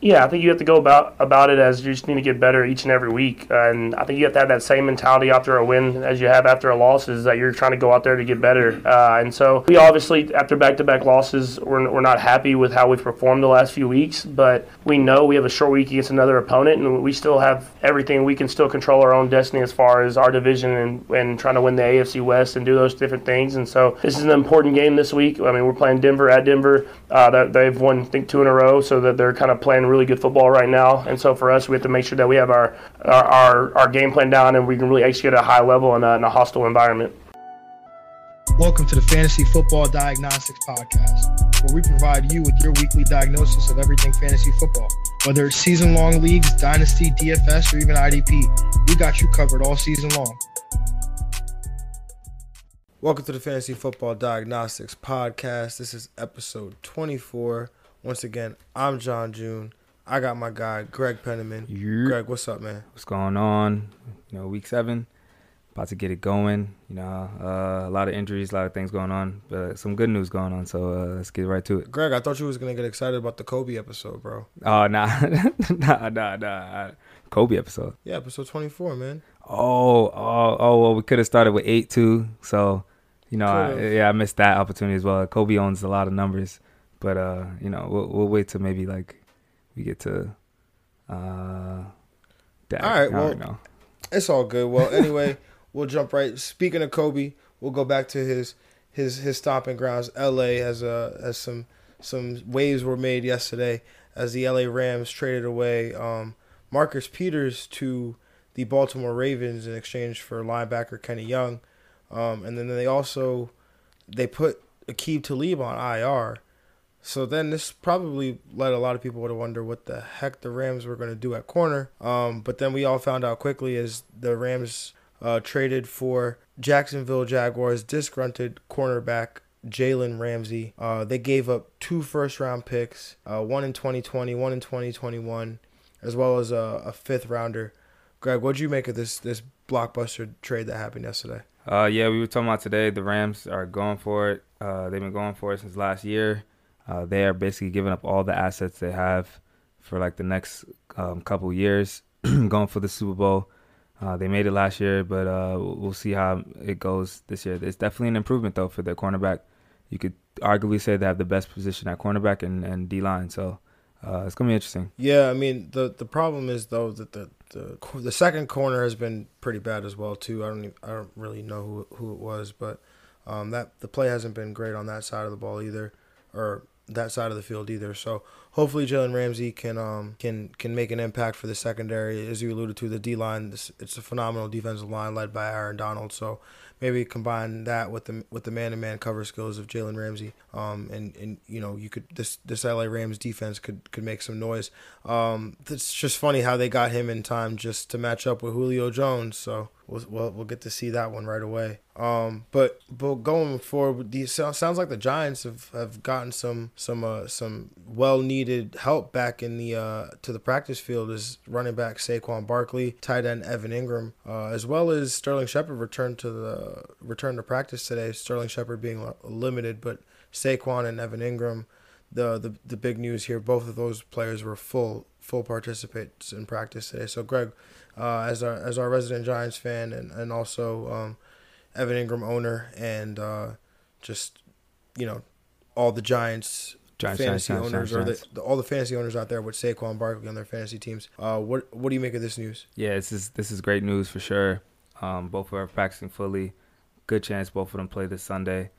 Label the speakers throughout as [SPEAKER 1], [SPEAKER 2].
[SPEAKER 1] Yeah, I think you have to go about about it as you just need to get better each and every week, uh, and I think you have to have that same mentality after a win as you have after a loss. Is that you're trying to go out there to get better, uh, and so we obviously after back-to-back losses, we're, we're not happy with how we've performed the last few weeks, but we know we have a short week against another opponent, and we still have everything. We can still control our own destiny as far as our division and, and trying to win the AFC West and do those different things. And so this is an important game this week. I mean, we're playing Denver at Denver. Uh, they've won I think two in a row, so that they're kind of playing really good football right now. And so for us, we have to make sure that we have our our, our, our game plan down and we can really execute at a high level in a, uh, in a hostile environment.
[SPEAKER 2] Welcome to the Fantasy Football Diagnostics Podcast, where we provide you with your weekly diagnosis of everything fantasy football. Whether it's season long leagues, dynasty, DFS, or even IDP, we got you covered all season long. Welcome to the Fantasy Football Diagnostics Podcast. This is episode 24. Once again, I'm John June. I got my guy, Greg Penniman. Greg, what's up, man?
[SPEAKER 3] What's going on? You know, week seven, about to get it going. You know, uh, a lot of injuries, a lot of things going on, but some good news going on. So uh, let's get right to it.
[SPEAKER 2] Greg, I thought you was gonna get excited about the Kobe episode, bro.
[SPEAKER 3] Oh, nah, nah, nah, nah. Kobe episode.
[SPEAKER 2] Yeah, episode 24, man.
[SPEAKER 3] Oh, oh, oh. Well, we could have started with eight too. So, you know, I, yeah, I missed that opportunity as well. Kobe owns a lot of numbers, but uh, you know, we'll, we'll wait till maybe like we get to uh.
[SPEAKER 2] All right, well, it's all good. Well, anyway, we'll jump right. Speaking of Kobe, we'll go back to his his his stomping grounds. L.A. has a has some some waves were made yesterday as the L.A. Rams traded away um, Marcus Peters to the Baltimore Ravens in exchange for linebacker Kenny Young, um, and then they also they put Aqib Talib on IR. So then this probably led a lot of people to wonder what the heck the Rams were going to do at corner. Um, but then we all found out quickly as the Rams uh, traded for Jacksonville Jaguars disgruntled cornerback Jalen Ramsey. Uh, they gave up two first round picks, uh, one in 2020, one in 2021, as well as a, a fifth rounder. Greg, what do you make of this this blockbuster trade that happened yesterday?
[SPEAKER 3] Uh, yeah, we were talking about today. The Rams are going for it. Uh, they've been going for it since last year. Uh, they are basically giving up all the assets they have for like the next um, couple years, going for the Super Bowl. Uh, they made it last year, but uh, we'll see how it goes this year. It's definitely an improvement though for their cornerback. You could arguably say they have the best position at cornerback and, and D line, so uh, it's gonna be interesting.
[SPEAKER 2] Yeah, I mean the the problem is though that the the the second corner has been pretty bad as well too. I don't even, I don't really know who who it was, but um, that the play hasn't been great on that side of the ball either, or that side of the field either. So hopefully Jalen Ramsey can um can can make an impact for the secondary. As you alluded to, the D line, it's a phenomenal defensive line led by Aaron Donald. So maybe combine that with the with the man to man cover skills of Jalen Ramsey. Um and and you know you could this this LA Rams defense could could make some noise. Um it's just funny how they got him in time just to match up with Julio Jones. So we'll we'll, we'll get to see that one right away. Um, but but going forward, these sounds like the Giants have, have gotten some some uh, some well needed help back in the uh, to the practice field as running back Saquon Barkley, tight end Evan Engram, uh, as well as Sterling Shepard returned to the return to practice today. Sterling Shepard being limited, but Saquon and Evan Engram, The, the the big news here, both of those players were full full participants in practice today. So Greg, uh, as our as our resident Giants fan and and also um, Evan Engram owner and uh, just you know all the Giants.
[SPEAKER 3] Giants,
[SPEAKER 2] fantasy
[SPEAKER 3] Giants,
[SPEAKER 2] owners
[SPEAKER 3] Giants,
[SPEAKER 2] or the, the, all the fantasy owners out there with Saquon Barkley on their fantasy teams. Uh, what what do you make of this news?
[SPEAKER 3] Yeah, this is this is great news for sure. Um, both are practicing fully. Good chance both of them play this Sunday,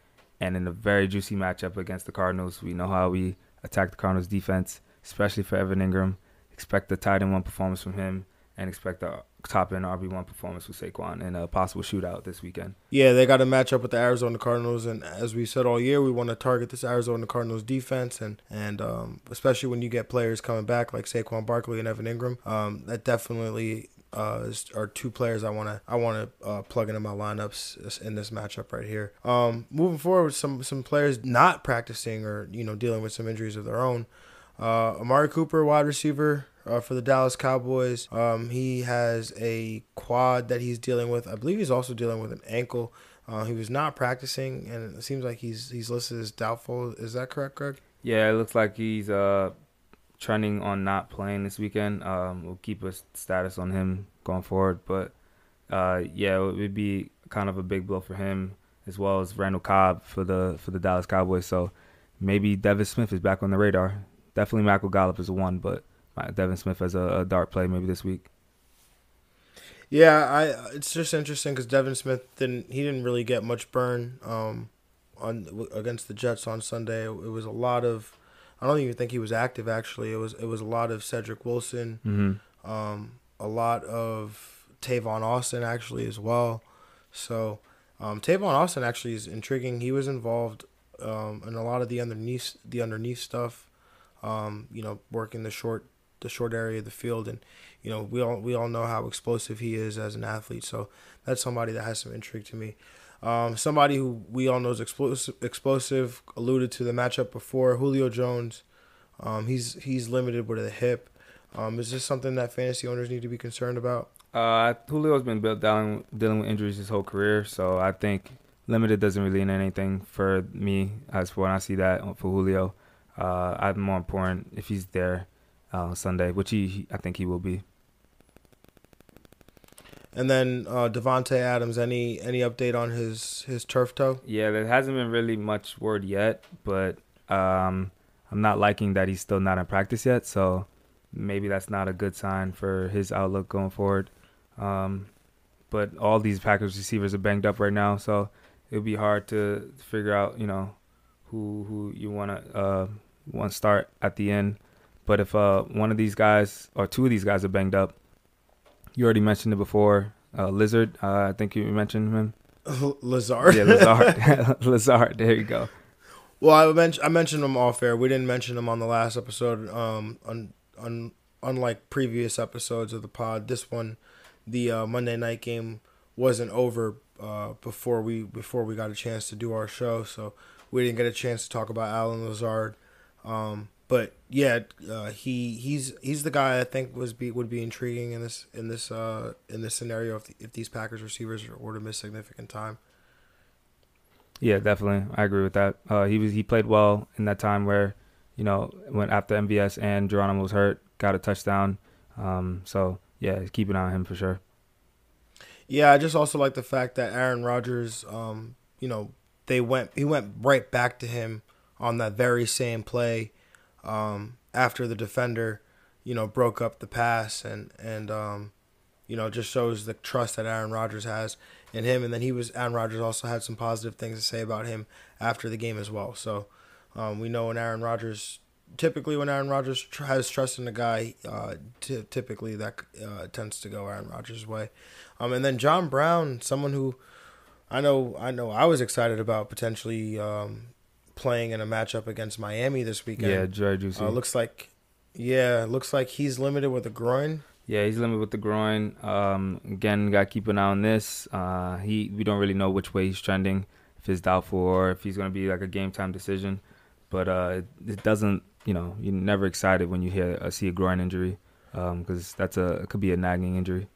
[SPEAKER 3] and in a very juicy matchup against the Cardinals. We know how we attack the Cardinals defense, especially for Evan Engram. Expect the tight end one performance from him, and expect a top end RB one performance with Saquon in a possible shootout this weekend.
[SPEAKER 2] Yeah, they got to match up with the Arizona Cardinals, and as we said all year, we want to target this Arizona Cardinals defense, and and um, especially when you get players coming back like Saquon Barkley and Evan Engram, um, that definitely uh, are two players I want to I want to uh, plug into my lineups in this matchup right here. Um, moving forward, some some players not practicing or you know dealing with some injuries of their own. Uh, Amari Cooper, wide receiver uh, for the Dallas Cowboys. Um, he has a quad that he's dealing with. I believe he's also dealing with an ankle. Uh, he was not practicing, and it seems like he's he's listed as doubtful. Is that correct, Greg?
[SPEAKER 3] Yeah, it looks like he's uh trending on not playing this weekend. Um, we'll keep a status on him going forward, but uh, yeah, it would be kind of a big blow for him as well as Randall Cobb for the for the Dallas Cowboys. So maybe Devin Smith is back on the radar. Definitely Michael Gallup is one, but Devin Smith as a, a dart play maybe this week.
[SPEAKER 2] Yeah, I it's just interesting because Devin Smith didn't he didn't really get much burn um, on against the Jets on Sunday. It was a lot of I don't even think he was active actually. It was it was a lot of Cedrick Wilson,
[SPEAKER 3] mm-hmm.
[SPEAKER 2] um, a lot of Tavon Austin actually as well. So um, Tavon Austin actually is intriguing. He was involved um, in a lot of the underneath the underneath stuff. Um, you know, working the short the short area of the field, and you know we all we all know how explosive he is as an athlete. So that's somebody that has some intrigue to me. Um, somebody who we all know is explosive, explosive. Alluded to the matchup before, Julio Jones. Um, he's he's limited with a hip. Um, is this something that fantasy owners need to be concerned about?
[SPEAKER 3] Uh, Julio's been built down dealing with injuries his whole career, so I think limited doesn't really mean anything for me as for when I see that for Julio. Uh, I'm more important if he's there uh, Sunday, which he, he, I think he will be.
[SPEAKER 2] And then uh, Davante Adams, any any update on his his turf toe?
[SPEAKER 3] Yeah, there hasn't been really much word yet, but um, I'm not liking that he's still not in practice yet. So maybe that's not a good sign for his outlook going forward. Um, but all these Packers receivers are banged up right now, so it'll be hard to figure out, you know, who who you want to uh, to start at the end. But if uh, one of these guys or two of these guys are banged up, you already mentioned it before. Uh, Lizard, uh, I think you mentioned him.
[SPEAKER 2] Lazard.
[SPEAKER 3] Yeah, Lazard. Lazard. There you go.
[SPEAKER 2] Well, I mentioned I mentioned him off air. We didn't mention him on the last episode. Um, on, on unlike previous episodes of the pod, this one, the uh, Monday night game wasn't over uh, before we before we got a chance to do our show, so we didn't get a chance to talk about Allen Lazard. Um, but yeah, uh, he he's he's the guy I think was be would be intriguing in this in this uh, in this scenario if the, if these Packers receivers were to miss significant time.
[SPEAKER 3] Yeah, definitely, I agree with that. Uh, he was he played well in that time where, you know, when after MVS and Geronimo was hurt, got a touchdown. Um, so yeah, keep an eye on him for sure.
[SPEAKER 2] Yeah, I just also like the fact that Aaron Rodgers, um, you know, they went he went right back to him on that very same play um, after the defender, you know, broke up the pass and and um, you know just shows the trust that Aaron Rodgers has in him. And then he was Aaron Rodgers also had some positive things to say about him after the game as well. So um, we know when Aaron Rodgers typically when Aaron Rodgers tr- has trust in a guy, uh, t- typically that uh, tends to go Aaron Rodgers' way. Um, and then John Brown, someone who I know I know I was excited about potentially um, playing in a matchup against Miami this weekend.
[SPEAKER 3] Yeah, Jerry juicy.
[SPEAKER 2] Uh, looks like, yeah, looks like he's limited with a groin.
[SPEAKER 3] Yeah, he's limited with the groin. Um, again, got to keep an eye on this. Uh, he we don't really know which way he's trending, if he's doubtful or if he's going to be like a game time decision. But uh, it, it, doesn't, you know, you're never excited when you hear uh, see a groin injury because um, that's a it could be a nagging injury.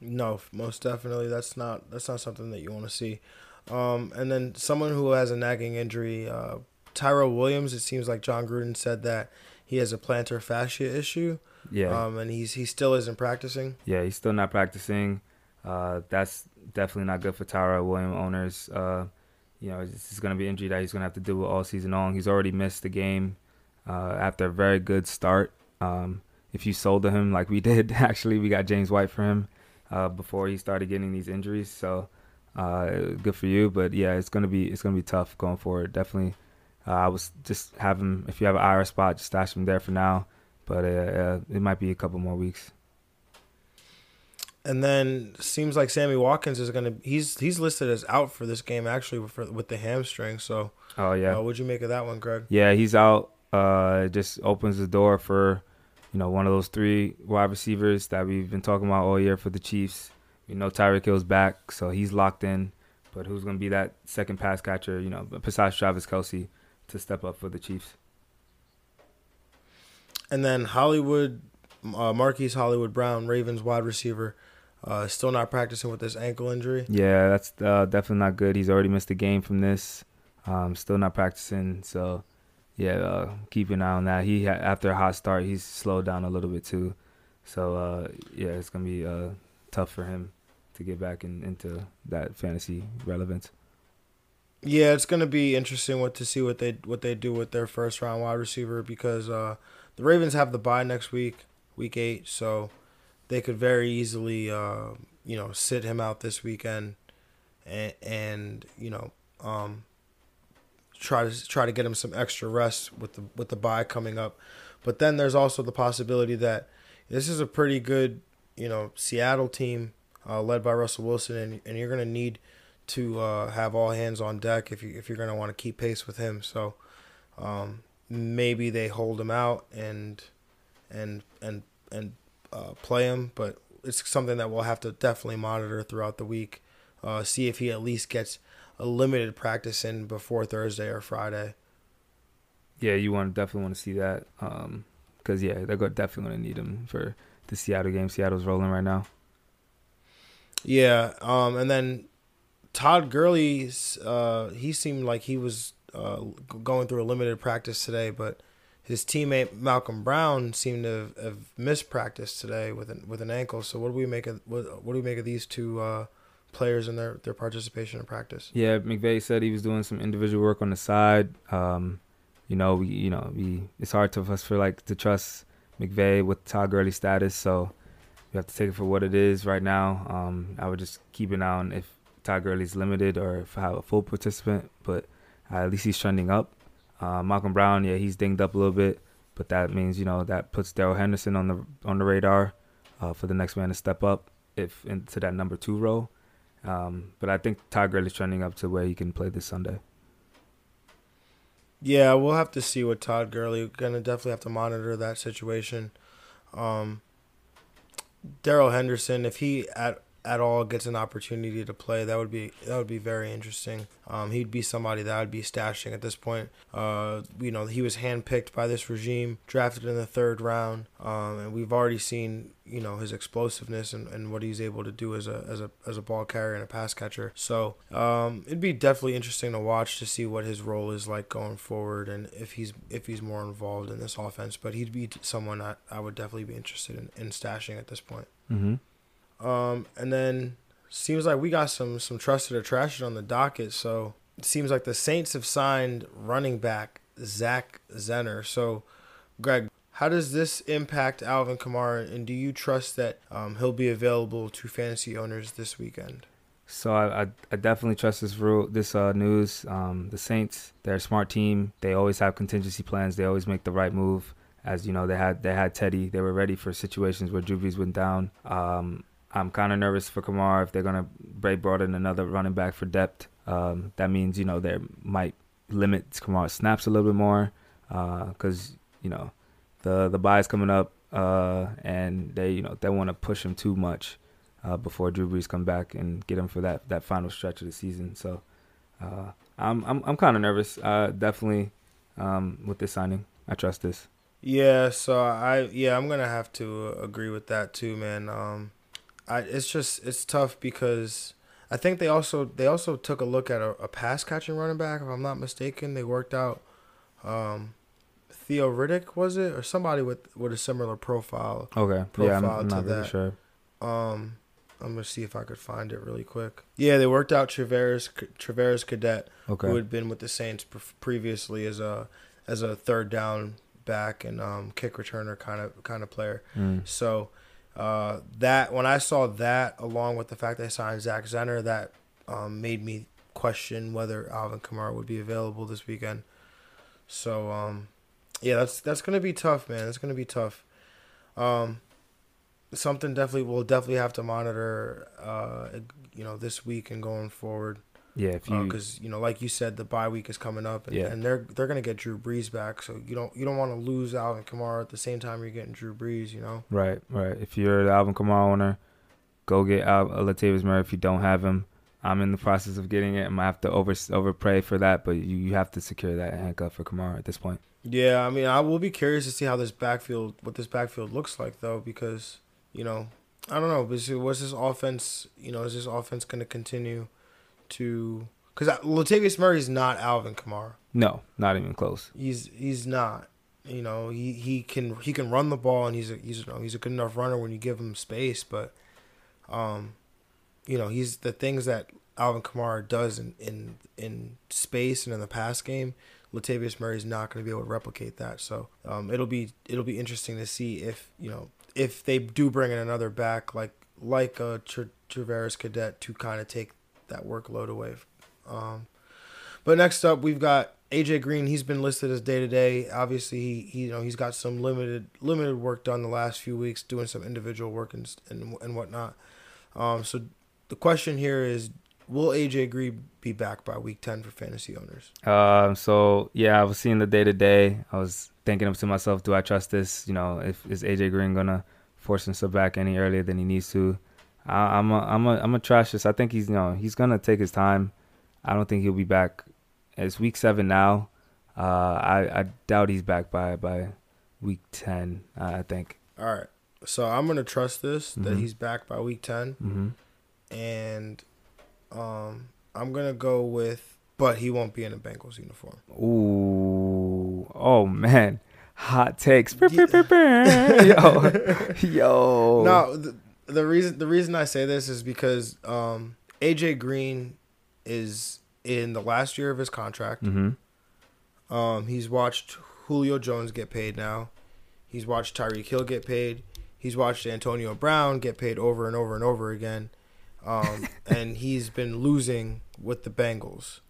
[SPEAKER 2] No, most definitely. That's not that's not something that you want to see. Um, and then someone who has a nagging injury, uh, Tyrell Williams. It seems like Jon Gruden said that he has a plantar fascia issue.
[SPEAKER 3] Yeah.
[SPEAKER 2] Um, and he's he still isn't practicing.
[SPEAKER 3] Yeah, he's still not practicing. Uh, that's definitely not good for Tyrell Williams owners. Uh, you know, this is going to be injury that he's going to have to deal with all season long. He's already missed the game uh, after a very good start. Um, if you sold to him like we did, actually, we got James White for him uh, before he started getting these injuries. So uh, good for you. But yeah, it's gonna be it's gonna be tough going forward. Definitely. Uh, I was just have him. If you have an IR spot, just stash him there for now. But uh, uh, it might be a couple more weeks.
[SPEAKER 2] and then seems like Sammy Watkins is gonna he's he's listed as out for this game actually with, with the hamstring. So,
[SPEAKER 3] oh yeah,
[SPEAKER 2] uh, what'd you make of that one, Greg?
[SPEAKER 3] Yeah, he's out. Uh, it just opens the door for you know one of those three wide receivers that we've been talking about all year for the Chiefs. We know Tyreek Hill's back, so he's locked in. But who's going to be that second pass catcher? You know, besides Travis Kelce, to step up for the Chiefs.
[SPEAKER 2] And then Hollywood, uh, Marquise Hollywood Brown, Ravens wide receiver, uh, still not practicing with this ankle injury.
[SPEAKER 3] Yeah, that's uh, definitely not good. He's already missed a game from this. Um, still not practicing, so yeah, uh, keep an eye on that. He after a hot start, he's slowed down a little bit too. So uh, yeah, it's gonna be uh, tough for him to get back in, into that fantasy relevance.
[SPEAKER 2] Yeah, it's gonna be interesting what to see what they what they do with their first round wide receiver because uh, the Ravens have the bye next week, week eight, so they could very easily uh, you know sit him out this weekend and, and you know um, try to try to get him some extra rest with the with the bye coming up. But then there's also the possibility that this is a pretty good you know Seattle team uh, led by Russell Wilson, and, and you're going to need to uh, have all hands on deck if you if you're going to want to keep pace with him. So um, maybe they hold him out and and and and uh, play him, but it's something that we'll have to definitely monitor throughout the week. Uh, see if he at least gets a limited practice in before Thursday or Friday.
[SPEAKER 3] Yeah, you want definitely want to see that because um, yeah, they're definitely going to need him for the Seattle game. Seattle's rolling right now.
[SPEAKER 2] Yeah, um, and then Todd Gurley, uh, he seemed like he was uh, going through a limited practice today, but his teammate Malcolm Brown seemed to have, missed practice today with an with an ankle. So what do we make of what, what do we make of these two uh, players and their their participation in practice?
[SPEAKER 3] Yeah, McVay said he was doing some individual work on the side. Um, you know, we you know we it's hard to us for like to trust McVay with Todd Gurley's status. So you have to take it for what it is right now. Um, I would just keep an eye on if Todd Gurley's limited or if I have a full participant, but uh, at least he's trending up. Uh, Malcolm Brown, yeah, he's dinged up a little bit, but that means you know that puts Darrell Henderson on the on the radar uh, for the next man to step up if into that number two role. Um, but I think Todd Gurley's trending up to where he can play this Sunday.
[SPEAKER 2] Yeah, we'll have to see what Todd Gurley. Gonna definitely have to monitor that situation. Um, Darrell Henderson, if he at at all gets an opportunity to play, that would be that would be very interesting. Um, he'd be somebody that I'd be stashing at this point. Uh, you know, he was handpicked by this regime, drafted in the third round, um, and we've already seen you know his explosiveness and, and what he's able to do as a as a as a ball carrier and a pass catcher. So um, it'd be definitely interesting to watch to see what his role is like going forward and if he's if he's more involved in this offense. But he'd be someone that I would definitely be interested in, in stashing at this point.
[SPEAKER 3] Mm-hmm.
[SPEAKER 2] Um, and then seems like we got some some trusted or trashed on the docket. So it seems like the Saints have signed running back Zach Zenner. So, Greg, how does this impact Alvin Kamara, and do you trust that um, he'll be available to fantasy owners this weekend?
[SPEAKER 3] So I, I, I definitely trust this rule, this uh, news. Um, the Saints, they're a smart team. They always have contingency plans. They always make the right move. As you know, they had they had Teddy. They were ready for situations where Brees went down. Um, I'm kind of nervous for Kamara if they're gonna break brought in another running back for depth. Um, that means you know they might limit Kamara's snaps a little bit more because uh, you know the the bye is coming up uh, and they you know they want to push him too much uh, before Drew Brees come back and get him for that that final stretch of the season. So uh, I'm I'm I'm kind of nervous. Uh, definitely um, with this signing, I trust this.
[SPEAKER 2] Yeah, so I yeah I'm gonna have to agree with that too, man. Um, I it's just it's tough because I think they also they also took a look at a, a pass catching running back if I'm not mistaken. They worked out um, Theo Riddick was it or somebody with with a similar profile.
[SPEAKER 3] Okay.
[SPEAKER 2] Profile
[SPEAKER 3] yeah, I'm, I'm
[SPEAKER 2] to
[SPEAKER 3] not
[SPEAKER 2] that.
[SPEAKER 3] really sure.
[SPEAKER 2] Um, I'm gonna see if I could find it really quick. Yeah, they worked out Travaris Travaris Cadet,
[SPEAKER 3] Okay.
[SPEAKER 2] who had been with the Saints pre- previously as a as a third down back and um, kick returner kind of kind of player.
[SPEAKER 3] Mm.
[SPEAKER 2] So uh, that when I saw that, along with the fact they signed Zach Zenner, that um, made me question whether Alvin Kamara would be available this weekend. So um, yeah, that's that's gonna be tough, man. It's gonna be tough. Um, something definitely we'll definitely have to monitor. Uh, you know, this week and going forward.
[SPEAKER 3] Yeah, if uh, you
[SPEAKER 2] because you know, like you said, the bye week is coming up, and,
[SPEAKER 3] Yeah.
[SPEAKER 2] and they're they're gonna get Drew Brees back, so you don't you don't want to lose Alvin Kamara at the same time you're getting Drew Brees, you know.
[SPEAKER 3] right, right. If you're the Alvin Kamara owner, go get Al- uh, Latavius Murray. If you don't have him, I'm in the process of getting it. I'm gonna have to over over pray for that, but you, you have to secure that handcuff for Kamara at this point.
[SPEAKER 2] Yeah, I mean, I will be curious to see how this backfield, what this backfield looks like, though, because you know, I don't know. What's this offense? You know, is this offense going to continue to? Because Latavius Murray is not Alvin Kamara.
[SPEAKER 3] No, not even close.
[SPEAKER 2] He's he's not. You know, he, he can he can run the ball and he's a he's you know, he's a good enough runner when you give him space, but um, you know, he's the things that Alvin Kamara does in in, in space and in the pass game. Latavius Murray is not going to be able to replicate that. So um, it'll be it'll be interesting to see if you know if they do bring in another back like like a Tra- Travaris Cadet to kind of take that workload away. Um, but next up, we've got AJ Green. He's been listed as day to day. Obviously, he, he you know he's got some limited limited work done the last few weeks, doing some individual work and and, and whatnot. Um, so the question here is, will AJ Green be back by week ten for fantasy owners?
[SPEAKER 3] Um, so yeah, I was seeing the day to day. I was thinking to myself, do I trust this? You know, if is AJ Green gonna force himself back any earlier than he needs to? I, I'm a, I'm a, I'm a trash this. I think he's you know he's gonna take his time. I don't think he'll be back. It's week seven now. Uh, I I doubt he's back by by week ten. I I think.
[SPEAKER 2] All right. So I'm gonna trust this that
[SPEAKER 3] Mhm.
[SPEAKER 2] he's back by week ten,
[SPEAKER 3] hmm
[SPEAKER 2] and um, I'm gonna go with, but he won't be in a Bengals uniform.
[SPEAKER 3] Ooh, oh man, hot takes.
[SPEAKER 2] Yeah.
[SPEAKER 3] yo, yo.
[SPEAKER 2] No, the, the reason the reason I say this is because um, AJ Green is in the last year of his contract.
[SPEAKER 3] hmm
[SPEAKER 2] Um, he's watched Julio Jones get paid now. He's watched Tyreek Hill get paid. He's watched Antonio Brown get paid over and over and over again. Um, and he's been losing with the Bengals,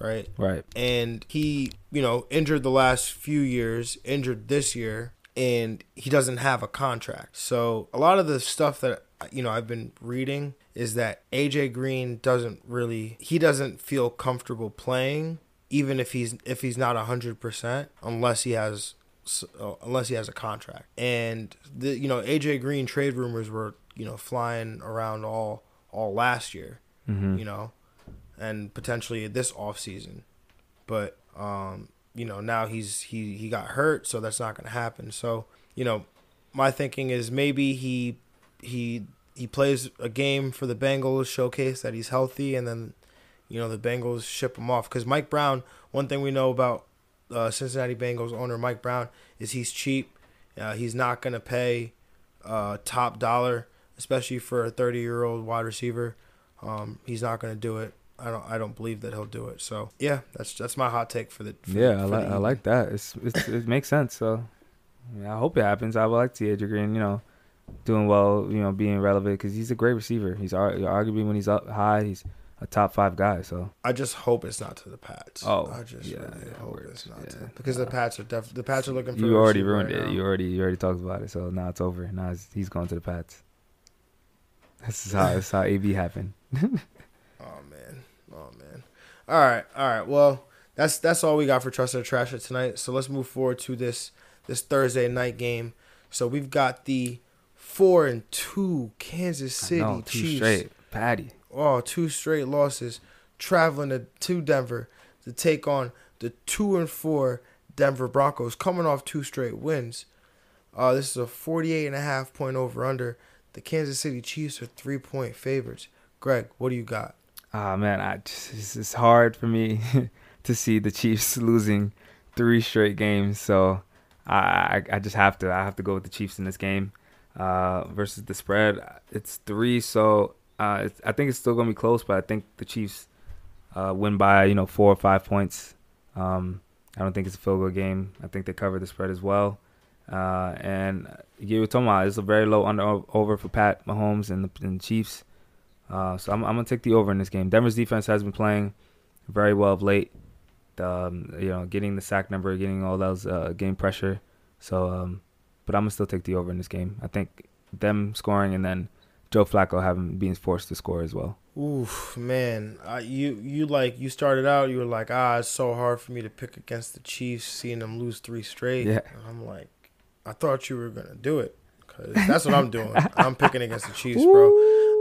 [SPEAKER 2] right?
[SPEAKER 3] Right.
[SPEAKER 2] and he, you know, injured the last few years, injured this year, and he doesn't have a contract. So a lot of the stuff that you know I've been reading is that AJ Green doesn't really he doesn't feel comfortable playing even if he's if he's not 100% unless he has uh, unless he has a contract. And the you know AJ Green trade rumors were, you know, flying around all all last year
[SPEAKER 3] hmm
[SPEAKER 2] you know, and potentially this off season. But um, you know, now he's he he got hurt, so that's not going to happen. So, you know, my thinking is maybe he he he plays a game for the Bengals, showcase that he's healthy, and then you know the Bengals ship him off. Because Mike Brown, one thing we know about uh, Cincinnati Bengals owner Mike Brown is he's cheap. Uh, he's not going to pay uh, top dollar, especially for a 30 year old wide receiver. Um, he's not going to do it. I don't. I don't believe that he'll do it. So yeah, that's that's my hot take for the. For
[SPEAKER 3] Yeah,
[SPEAKER 2] the,
[SPEAKER 3] I
[SPEAKER 2] for
[SPEAKER 3] like
[SPEAKER 2] the
[SPEAKER 3] I like that. It's, it's it makes sense. So yeah, I hope it happens. I would like to see AJ Green, you know, doing well, you know, being relevant because he's a great receiver. He's ar- arguably when he's up high, he's a top five guy. So
[SPEAKER 2] I just hope it's not to the Pats.
[SPEAKER 3] Oh,
[SPEAKER 2] I just
[SPEAKER 3] yeah,
[SPEAKER 2] really
[SPEAKER 3] yeah,
[SPEAKER 2] hope it's not
[SPEAKER 3] yeah.
[SPEAKER 2] to because the Pats are def- the Pats are looking for.
[SPEAKER 3] you already ruined
[SPEAKER 2] right
[SPEAKER 3] it.
[SPEAKER 2] now.
[SPEAKER 3] You already you already talked about it. So now it's over. Now it's, he's going to the Pats. This is how this how AB happened.
[SPEAKER 2] Oh man. Oh man. All right. All right. Well, that's that's all we got for Trust or Trash It tonight. So let's move forward to this this Thursday night game. So we've got the four and two Kansas City
[SPEAKER 3] no, two
[SPEAKER 2] Chiefs.
[SPEAKER 3] straight. Patty.
[SPEAKER 2] Oh, two straight losses, traveling to, to Denver to take on the two and four Denver Broncos, coming off two straight wins. Uh, this is a 48 and a half point over under. The Kansas City Chiefs are three point favorites. Greg, what do you got?
[SPEAKER 3] Ah man, I just, it's, hard for me to see the Chiefs losing three straight games. So I, I I just have to I have to go with the Chiefs in this game uh, versus the spread. It's three, so uh, it's, I think it's still gonna be close, but I think the Chiefs uh, win by you know four or five points. Um, I don't think it's a field goal game. I think they cover the spread as well. Uh, and you were talking about it's a very low under over for Pat Mahomes and the, and the Chiefs. Uh, so I'm, I'm gonna take the over in this game. Denver's defense has been playing very well of late. Um, you know, getting the sack number, getting all those uh, game pressure. So, um, but I'm gonna still take the over in this game. I think them scoring and then Joe Flacco having being forced to score as well.
[SPEAKER 2] Oof, man, uh, you you like you started out. You were like, ah, it's so hard for me to pick against the Chiefs, seeing them lose three straight.
[SPEAKER 3] Yeah.
[SPEAKER 2] And I'm like, I thought you were gonna do it, cause that's what I'm doing. I'm picking against the Chiefs, bro.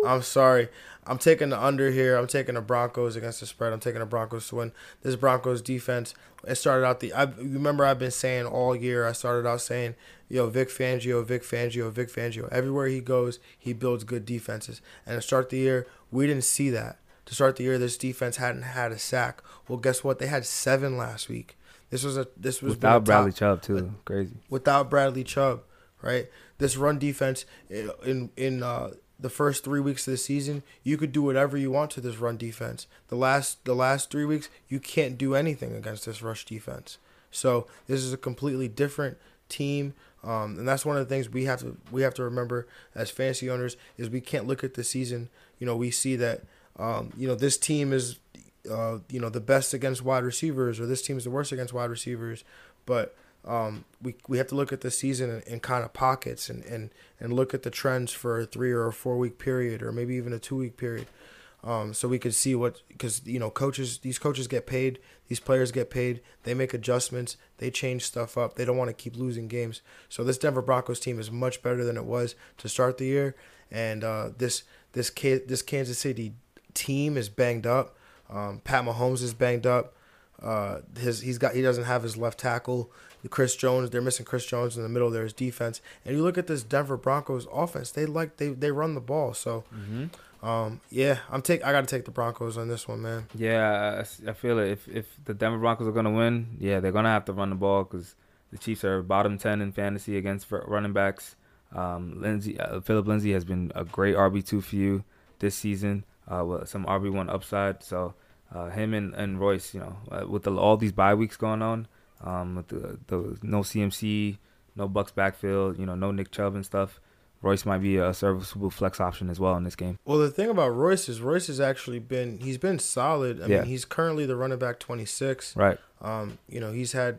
[SPEAKER 2] I'm sorry. I'm taking the under here. I'm taking the Broncos against the spread. I'm taking the Broncos to win. This Broncos defense. It started out the. I remember I've been saying all year. I started out saying, "Yo, Vic Fangio, Vic Fangio, Vic Fangio." Everywhere he goes, he builds good defenses. And to start the year, we didn't see that. To start the year, this defense hadn't had a sack. Well, guess what? They had seven last week. This was a. This was
[SPEAKER 3] Without
[SPEAKER 2] top-
[SPEAKER 3] Bradley Chubb too, crazy.
[SPEAKER 2] without Bradley Chubb, right? This run defense in in uh, the first three weeks of the season, you could do whatever you want to this run defense. The last the last three weeks, you can't do anything against this rush defense. So this is a completely different team, um, and that's one of the things we have to we have to remember as fantasy owners is we can't look at the season. You know, we see that um, you know this team is uh, you know the best against wide receivers, or this team is the worst against wide receivers, but um, we we have to look at the season in, in kind of pockets and, and, and look at the trends for a three or a four week period or maybe even a two week period. Um, so we could see what because you know coaches these coaches get paid these players get paid they make adjustments they change stuff up they don't want to keep losing games so this Denver Broncos team is much better than it was to start the year and uh, this this this Kansas City team is banged up um, Pat Mahomes is banged up uh, his he's got he doesn't have his left tackle. Chris Jones, they're missing Chris Jones in the middle. There's defense, and you look at this Denver Broncos offense. They like they they run the ball. So, um, yeah, I'm take I got to take the Broncos on this one, man.
[SPEAKER 3] Yeah, I feel it. If if the Denver Broncos are gonna win, yeah, they're gonna have to run the ball because the Chiefs are bottom ten in fantasy against running backs. Um, Lindsay, uh, Philip Lindsay has been a great RB two for you this season. Uh, with some RB one upside. So uh, him and, and Royce, you know, uh, with the, all these bye weeks going on, um, with the, the no CMC, no Bucks backfield, you know, no Nick Chubb and stuff. Royce might be a serviceable flex option as well in this game.
[SPEAKER 2] Well, the thing about Royce is Royce has actually been he's been solid. I
[SPEAKER 3] Yeah.
[SPEAKER 2] mean, he's currently the running back 26.
[SPEAKER 3] Right.
[SPEAKER 2] Um, you know, he's had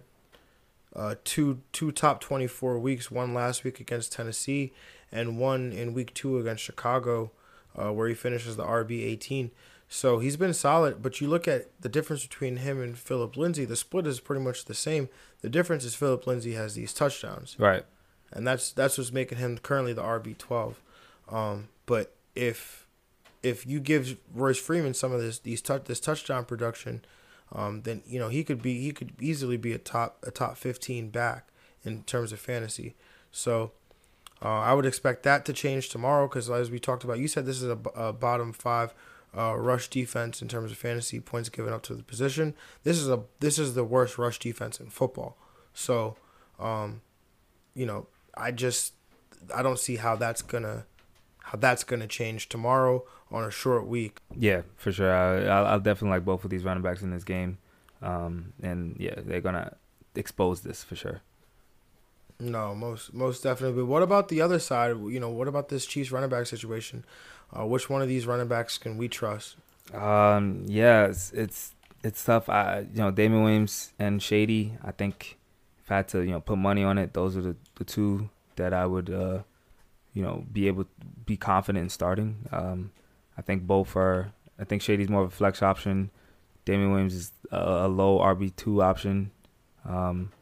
[SPEAKER 2] uh, two two top 24 weeks, one last week against Tennessee and one in week 2 against Chicago uh, where he finishes the RB 18. So he's been solid, but you look at the difference between him and Philip Lindsay, the split is pretty much the same. The difference is Philip Lindsay has these touchdowns
[SPEAKER 3] Right.
[SPEAKER 2] and that's that's what's making him currently the RB twelve. Um, but if if you give Royce Freeman some of this these touch this touchdown production, um, then you know he could be he could easily be a top a top fifteen back in terms of fantasy. So uh, I would expect that to change tomorrow because as we talked about, you said this is a bottom five. Uh, rush defense in terms of fantasy points given up to the position. This is a this is the worst rush defense in football. So, um, you know, I just I don't see how that's gonna how that's gonna change tomorrow on a short week.
[SPEAKER 3] Yeah, for sure. I, I'll, I'll definitely like both of these running backs in this game, um, and yeah, they're gonna expose this for sure.
[SPEAKER 2] No, most most definitely. But what about the other side? You know, what about this Chiefs running back situation? Uh, which one of these running backs can we trust?
[SPEAKER 3] Um, yeah, it's it's it's tough. I you know Damien Williams and Shady. I think if I had to you know put money on it, those are the, the two that I would uh, you know be able to be confident in starting. Um, I think both are. I think Shady's more of a flex option. Damien Williams is a, a low RB two option. Um,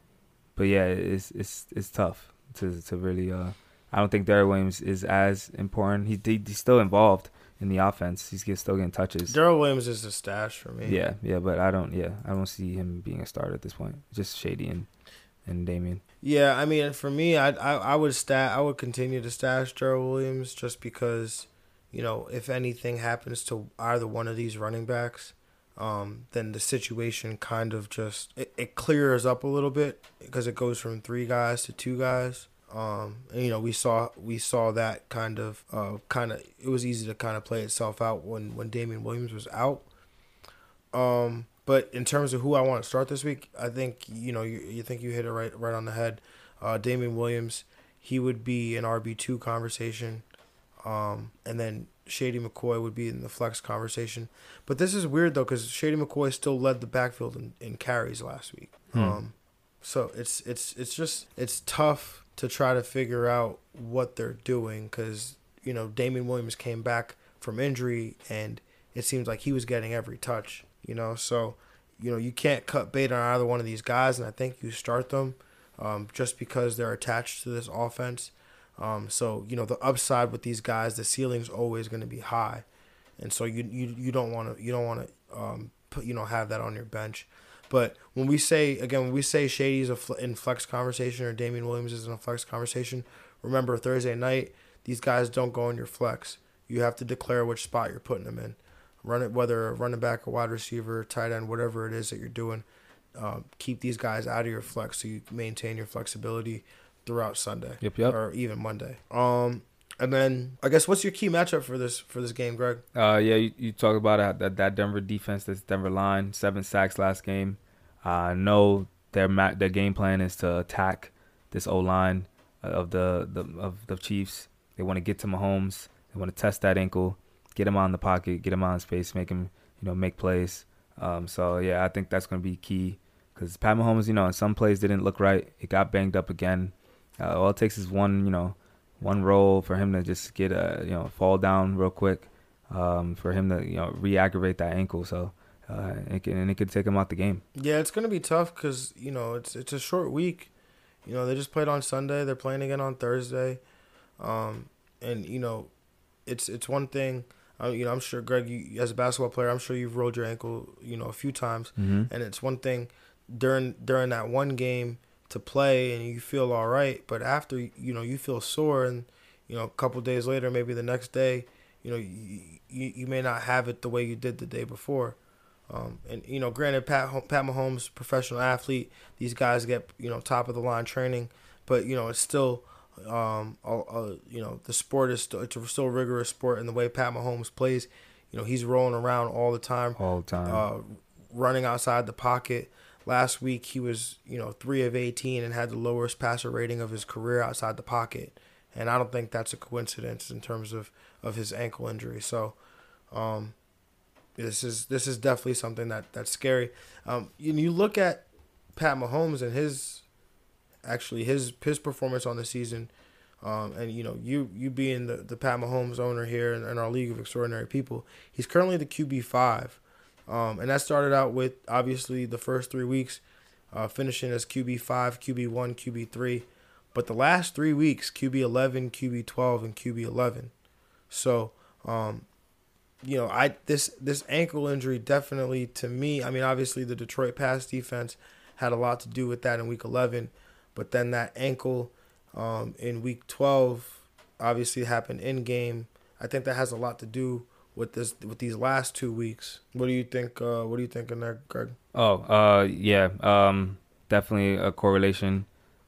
[SPEAKER 3] but yeah, it's it's it's tough to to really. Uh, I don't think Derek Williams is as important. He, he he's still involved in the offense. He's get, still getting touches.
[SPEAKER 2] Darrel Williams is a stash for me.
[SPEAKER 3] Yeah, yeah, but I don't. Yeah, I don't see him being a starter at this point. Just Shady and and Damien.
[SPEAKER 2] Yeah, I mean, for me, I I, I would stat I would continue to stash Darrel Williams just because, you know, if anything happens to either one of these running backs, um, then the situation kind of just it, it clears up a little bit because it goes from three guys to two guys. Um, and, you know, we saw we saw that kind of uh, kind of it was easy to kind of play itself out when when Damien Williams was out. Um, but in terms of who I want to start this week, I think you know you, you think you hit it right right on the head. Uh, Damien Williams, he would be an RB two conversation, um, and then Shady McCoy would be in the flex conversation. But this is weird though because Shady McCoy still led the backfield in, in carries last week.
[SPEAKER 3] Hmm.
[SPEAKER 2] Um, so it's it's it's just it's tough to try to figure out what they're doing because you know Damien Williams came back from injury and it seems like he was getting every touch. You know, so you know you can't cut bait on either one of these guys, and I think you start them um, just because they're attached to this offense. Um, so you know the upside with these guys, the ceiling's always going to be high, and so you you, you don't want to you don't want to um, put you know have that on your bench. But when we say again, when we say Shady's a fl- in flex conversation or Damien Williams is in a flex conversation, remember Thursday night these guys don't go in your flex. You have to declare which spot you're putting them in. Run it whether a running back, a wide receiver, tight end, whatever it is that you're doing. Uh, keep these guys out of your flex so you maintain your flexibility throughout Sunday.
[SPEAKER 3] Yep, yep.
[SPEAKER 2] Or even Monday. Um, and then I guess what's your key matchup for this for this game, Greg?
[SPEAKER 3] Uh, yeah, you, you talk about it, that that Denver defense, this Denver line, seven sacks last game. I uh, know their ma- their game plan is to attack this O line of the, the of the Chiefs. They want to get to Mahomes. They want to test that ankle, get him on the pocket, get him on space, make him you know make plays. Um, so yeah, I think that's going to be key because Pat Mahomes, you know, in some plays didn't look right. It got banged up again. Uh, all it takes is one, you know, one roll for him to just get a, you know, fall down real quick, um, for him to, you know, re-aggravate that ankle. So, uh, it can, and it could take him out the game.
[SPEAKER 2] Yeah, it's gonna be tough because you know it's it's a short week. You know, they just played on Sunday. They're playing again on Thursday, um, and you know, it's it's one thing. Uh, you know, I'm sure Greg, you, as a basketball player, I'm sure you've rolled your ankle, you know, a few times,
[SPEAKER 3] mm-hmm.
[SPEAKER 2] and it's one thing during during that one game to play and you feel all right, but after you know you feel sore and you know a couple days later, maybe the next day, you know you, you, you may not have it the way you did the day before. Um, and you know, granted, Pat Pat Mahomes, professional athlete, these guys get you know top of the line training, but you know it's still um, a, a, you know the sport is still it's a still rigorous sport, and the way Pat Mahomes plays, you know he's rolling around all the time,
[SPEAKER 3] all the time,
[SPEAKER 2] uh, running outside the pocket. Last week he was, you know, three of eighteen and had the lowest passer rating of his career outside the pocket, and I don't think that's a coincidence in terms of, of his ankle injury. So, um, this is this is definitely something that that's scary. Um, you, you look at Pat Mahomes and his actually his his performance on the season, um, and you know you you being the the Pat Mahomes owner here in, in our league of extraordinary people, he's currently the QB five um, and that started out with obviously the first three weeks uh, finishing as QB five, QB one, QB three, but the last three weeks QB eleven, QB twelve, and QB eleven. So, um, you know, I this this ankle injury definitely to me. I mean, obviously the Detroit pass defense had a lot to do with that in week eleven, but then that ankle um, in week twelve obviously happened in game. I think that has a lot to do with this with these last two weeks. What do you think? Uh, what do you think in there, Greg?
[SPEAKER 3] Oh, uh, yeah, um, definitely a correlation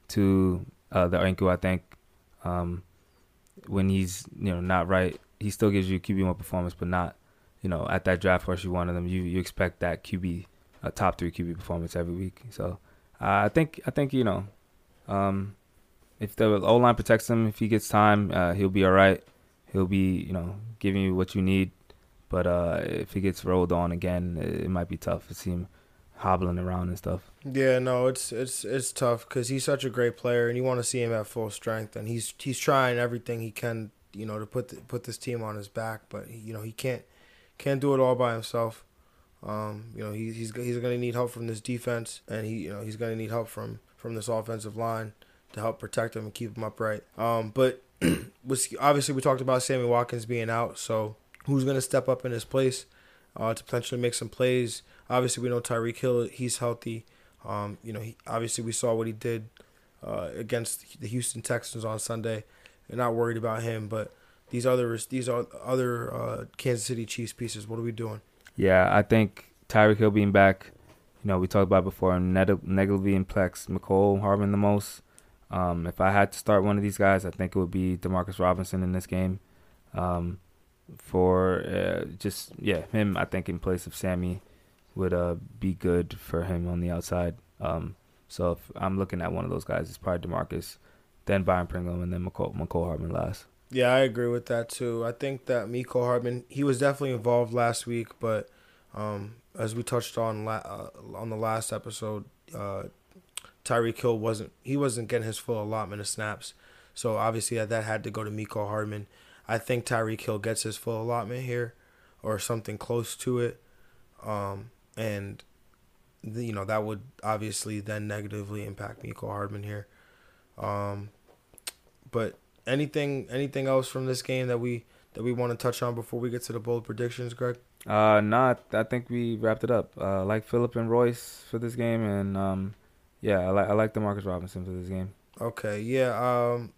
[SPEAKER 3] to uh, the ankle. I think um, when he's you know not right, he still gives you QB one performance, but not you know at that draft rush you wanted them. You you expect that QB a top three QB performance every week. So uh, I think I think you know um, if the O line protects him, if he gets time, uh, he'll be all right he'll be you know giving you what you need. But uh, if he gets rolled on again, it, might be tough to see him hobbling around and stuff.
[SPEAKER 2] Yeah, no, it's it's it's tough because he's such a great player, and you want to see him at full strength, and he's he's trying everything he can, you know, to put the, put this team on his back, but he, you know he can't can't do it all by himself. Um, you know, he, he's he's going to need help from this defense, and he you know he's going to need help from from this offensive line to help protect him and keep him upright. Um, but was obviously we talked about Sammy Watkins being out, so who's going to step up in his place uh, to potentially make some plays? Obviously, we know Tyreek Hill, he's healthy. Um, you know, he, obviously we saw what he did uh, against the Houston Texans on Sunday. They're not worried about him, but these other these are other uh, Kansas City Chiefs pieces. What are we doing?
[SPEAKER 3] Yeah, I think Tyreek Hill being back. You know, we talked about before. Negatively and Plex, Mecole Hardman the most. Um, if I had to start one of these guys, I think it would be Demarcus Robinson in this game. Um, for uh, just yeah, him I think in place of Sammy would uh, be good for him on the outside. Um, so if I'm looking at one of those guys, it's probably Demarcus, then Byron Pringle, and then Mecole Hardman last.
[SPEAKER 2] Yeah, I agree with that too. I think that Mecole Hardman he was definitely involved last week, but um, as we touched on la- uh, on the last episode, uh, Tyreek Hill wasn't he wasn't getting his full allotment of snaps. So obviously that had to go to Mecole Hardman. I think Tyreek Hill gets his full allotment here, or something close to it, um, and you know that would obviously then negatively impact Mecole Hardman here. Um, but anything anything else from this game that we that we want to touch on before we get to the bold predictions, Greg?
[SPEAKER 3] Uh, not. I think we wrapped it up. Uh, like Philip and Royce for this game, and um, yeah, I like I like Demarcus Robinson for this game.
[SPEAKER 2] Okay, yeah. Um,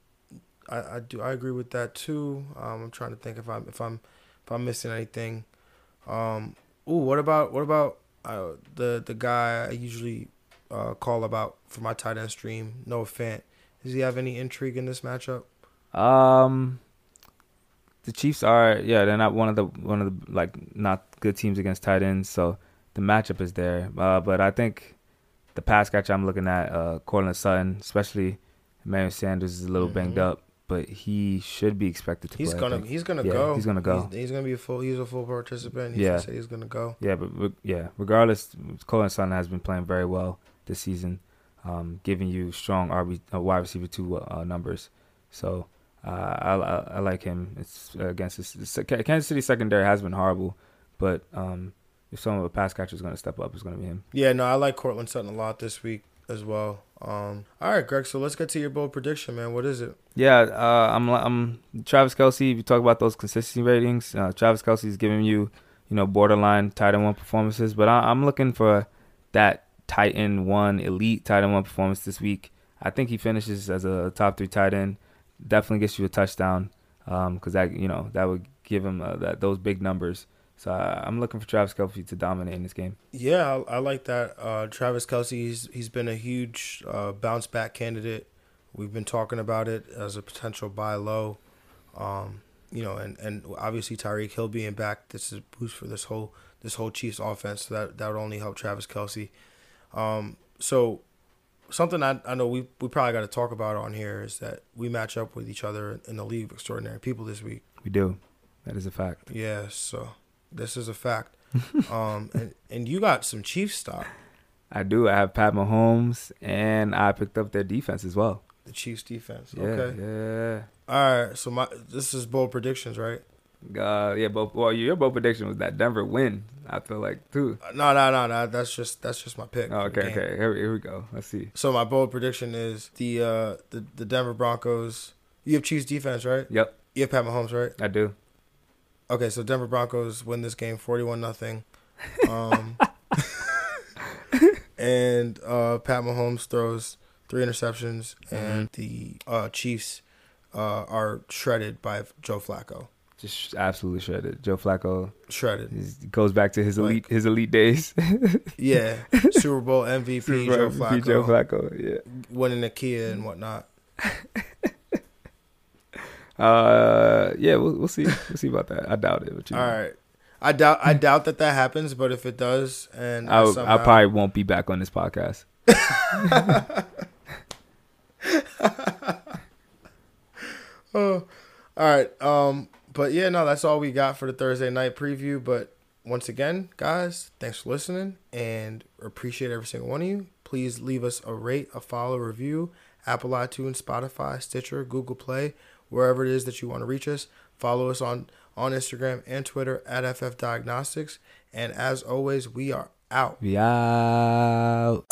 [SPEAKER 2] I, I do I agree with that too. Um, I'm trying to think if I'm if I'm if I'm missing anything. Um, ooh, what about what about uh, the the guy I usually uh, call about for my tight end stream, Noah Fant? Does he have any intrigue in this matchup?
[SPEAKER 3] Um, the Chiefs are yeah they're not one of the one of the like not good teams against tight ends, so the matchup is there. Uh, but I think the pass catcher I'm looking at, uh, Courtland Sutton, especially Emmanuel Sanders is a little mm-hmm. banged up, but he should be expected to
[SPEAKER 2] he's
[SPEAKER 3] play.
[SPEAKER 2] Gonna, he's gonna
[SPEAKER 3] yeah,
[SPEAKER 2] go.
[SPEAKER 3] He's gonna go.
[SPEAKER 2] He's, he's, gonna be a full. He's a full participant. He's
[SPEAKER 3] yeah,
[SPEAKER 2] gonna he's gonna go.
[SPEAKER 3] Yeah, but yeah, regardless, Courtland Sutton has been playing very well this season, um, giving you strong RB uh, wide receiver two uh, numbers. So uh, I, I, I like him. It's against this, Kansas City secondary has been horrible, but um, if some of the pass catcher is going to step up, it's going to be him.
[SPEAKER 2] Yeah, no, I like Courtland Sutton a lot this week as well. Um, all right, Greg. So let's get to your bold prediction, man. What is it?
[SPEAKER 3] Yeah, uh, I'm I'm Travis Kelce. If you talk about those consistency ratings, uh, Travis Kelce is giving you, you know, borderline tight end one performances. But I, am looking for that tight end one elite tight end one performance this week. I think he finishes as a top three tight end definitely gets you a touchdown because um, that you know that would give him uh, that those big numbers. So uh, I'm looking for Travis Kelce to dominate in this game.
[SPEAKER 2] Yeah, I, I like that. Uh, Travis Kelce, he's he's been a huge uh, bounce back candidate. We've been talking about it as a potential buy low. Um, you know, and, and obviously Tyreek Hill being back, this is a boost for this whole this whole Chiefs offense. So that that would only help Travis Kelce. Um, so something I, I know we we probably got to talk about on here is that we match up with each other in the league of extraordinary people this week.
[SPEAKER 3] We do. That is a fact.
[SPEAKER 2] Yeah, so this is a fact. um, and and you got some Chiefs stock.
[SPEAKER 3] I do. I have Pat Mahomes, and I picked up their defense as well.
[SPEAKER 2] The Chiefs defense.
[SPEAKER 3] Yeah,
[SPEAKER 2] okay.
[SPEAKER 3] Yeah.
[SPEAKER 2] All right. So my this is bold predictions, right?
[SPEAKER 3] Uh, yeah, both. Well, your both prediction was that Denver win. I feel like too.
[SPEAKER 2] No, no, no, no. That's just that's just my pick.
[SPEAKER 3] Oh, okay, okay. Here, here we go. Let's see.
[SPEAKER 2] So my bold prediction is the uh the the Denver Broncos. You have Chiefs defense, right?
[SPEAKER 3] Yep.
[SPEAKER 2] You have Pat Mahomes, right?
[SPEAKER 3] I do.
[SPEAKER 2] Okay, so Denver Broncos win this game forty-one nothing. Um, and uh, Pat Mahomes throws three interceptions, and mm-hmm. the uh, Chiefs uh, are shredded by Joe Flacco
[SPEAKER 3] just absolutely shredded. Joe Flacco
[SPEAKER 2] shredded.
[SPEAKER 3] Goes back to his elite like, his elite days.
[SPEAKER 2] yeah, Super Bowl MVP Super Joe MVP Flacco.
[SPEAKER 3] Joe Flacco, yeah,
[SPEAKER 2] winning the Kia and whatnot.
[SPEAKER 3] Uh, yeah, we'll we'll see. We'll see about that. I doubt it.
[SPEAKER 2] But, All know. right. I doubt I doubt that that happens, but if it does, and
[SPEAKER 3] I, somehow... I probably won't be back on this podcast.
[SPEAKER 2] oh, all right. Um, but yeah, no, that's all we got for the Thursday night preview. But once again, guys, thanks for listening and appreciate every single one of you. Please leave us a rate, a follow, a review, Apple iTunes, Spotify, Stitcher, Google Play, wherever it is that you want to reach us. Follow us on, on Instagram and Twitter at FF Diagnostics. And as always, we are out.
[SPEAKER 3] We out.